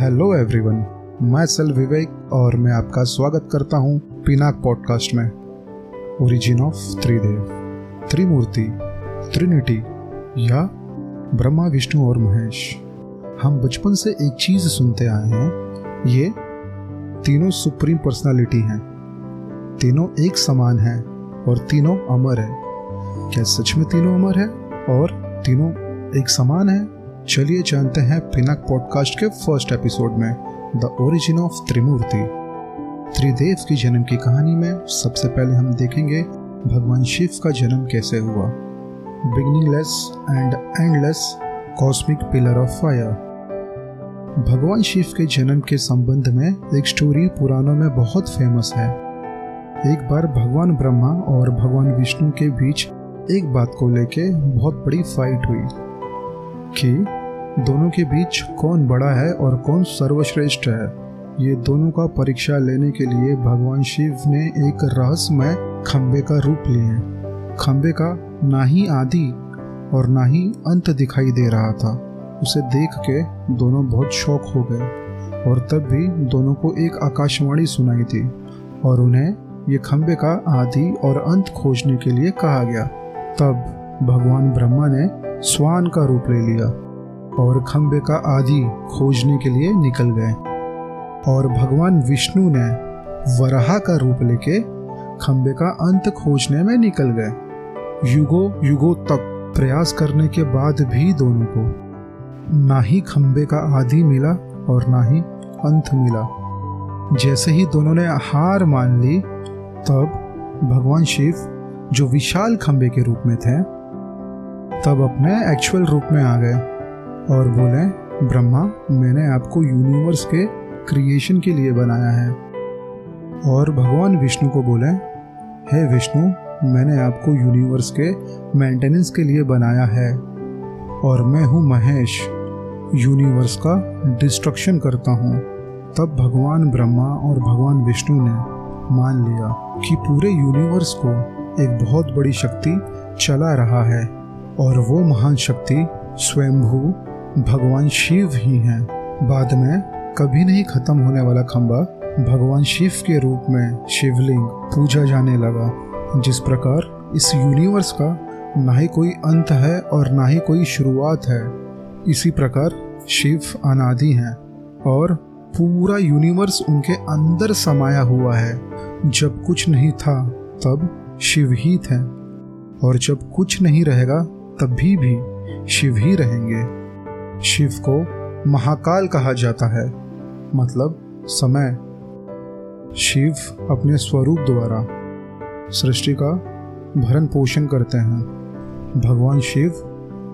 Hello everyone मैं सल विवेक और मैं आपका स्वागत करता हूँ पिनाक पॉडकास्ट में। Origin of Tridev Trimurti trinity या ब्रह्मा विष्णु और महेश हम बचपन से एक चीज़ सुनते आए हैं। ये तीनों सुप्रीम पर्सनालिटी हैं। तीनों एक समान हैं और तीनों अमर है। क्या सच में तीनों अमर है और तीनों एक समान है? चलिए जानते हैं पिनक पॉडकास्ट के फ़र्स्ट एपिसोड में, the origin of Trimurti. Tridev की जन्म की कहानी में सबसे पहले हम देखेंगे भगवान शिव का जन्म कैसे हुआ। Beginningless and endless cosmic pillar of fire भगवान शिव के जन्म के संबंध में एक स्टोरी पुराणों में बहुत फ़ेमस है। एक बार भगवान ब्रह्मा और भगवान विष्णु के बीच एक बात को लेके बहुत बड़ी फाइट हुई। कि दोनों के बीच कौन बड़ा है और कौन सर्वश्रेष्ठ है। ये दोनों का परीक्षा लेने के लिए भगवान शिव ने एक रहस्यमय खम्बे का रूप लिए खंबे का ना ही आदि और ना ही अंत दिखाई दे रहा था। उसे देख के दोनों बहुत शौक हो गए और तब भी दोनों को एक आकाशवाणी सुनाई थी और उन्हें ये खंबे का आदि और अंत खोजने के लिए कहा गया। तब भगवान ब्रह्मा ने स्वान का रूप ले लिया और खंबे का आदि खोजने के लिए निकल गए। और भगवान विष्णु ने वराह का रूप लेके खंबे का अंत खोजने में निकल गए। युगो युगो तक प्रयास करने के बाद भी दोनों को ना ही खम्बे का आदि मिला और ना ही अंत मिला। जैसे ही दोनों ने हार मान ली, तब भगवान शिव जो विशाल खम्बे के रूप में थे तब अपने एक्चुअल रूप में आ गए और बोले, ब्रह्मा, मैंने आपको यूनिवर्स के क्रिएशन के लिए बनाया है। और भगवान विष्णु को बोले, हे विष्णु, मैंने आपको यूनिवर्स के मेंटेनेंस के लिए बनाया है और मैं हूँ महेश यूनिवर्स का डिस्ट्रक्शन करता हूँ। तब भगवान ब्रह्मा और भगवान विष्णु ने मान लिया कि पूरे यूनिवर्स को एक बहुत बड़ी शक्ति चला रहा है। और वो महान शक्ति स्वयंभू भगवान शिव ही हैं। बाद में कभी नहीं खत्म होने वाला खंबा भगवान शिव के रूप में शिवलिंग पूजा जाने लगा। जिस प्रकार इस यूनिवर्स का ना ही कोई अंत है और ना ही कोई शुरुआत है, इसी प्रकार शिव अनादि हैं और पूरा यूनिवर्स उनके अंदर समाया हुआ है। जब कुछ नहीं था, तब शिव ही थे और जब कुछ नहीं रहेगा तभी भी शिव ही रहेंगे। शिव को महाकाल कहा जाता है मतलब समय। शिव अपने स्वरूप द्वारा सृष्टि का भरण पोषण करते हैं। भगवान शिव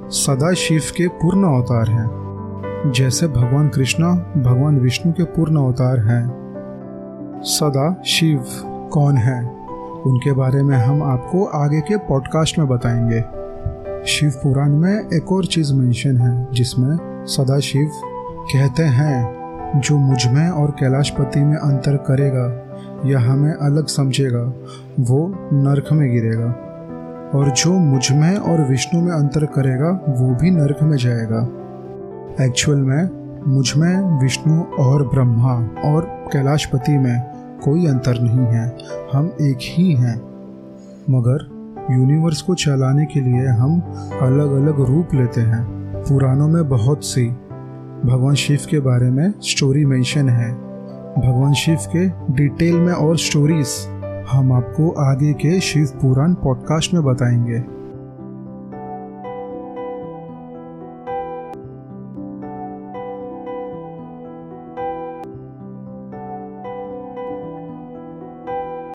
सदा शिव के पूर्ण अवतार हैं। जैसे भगवान कृष्णा, भगवान विष्णु के पूर्ण अवतार हैं। सदा शिव कौन है? उनके बारे में हम आपको आगे के पॉडकास्ट में बताएँगे। शिव पुराण में एक और चीज़ मेंशन है, जिसमें सदा शिव कहते हैं, जो मुझमें और कैलाशपति में अंतर करेगा या हमें अलग समझेगा, वो नरक में गिरेगा। और जो मुझमें और विष्णु में अंतर करेगा, वो भी नरक में जाएगा। एक्चुअल में, मुझमें विष्णु और ब्रह्मा और कैलाशपति में कोई अंतर नहीं है, हम एक ही हैं। मगर यूनिवर्स को चलाने के लिए हम अलग अलग रूप लेते हैं। पुराणों में बहुत सी, भगवान शिव के बारे में स्टोरी मेंशन है। भगवान शिव के डिटेल में और स्टोरीज हम आपको आगे के शिव पुराण पॉडकास्ट में बताएँगे।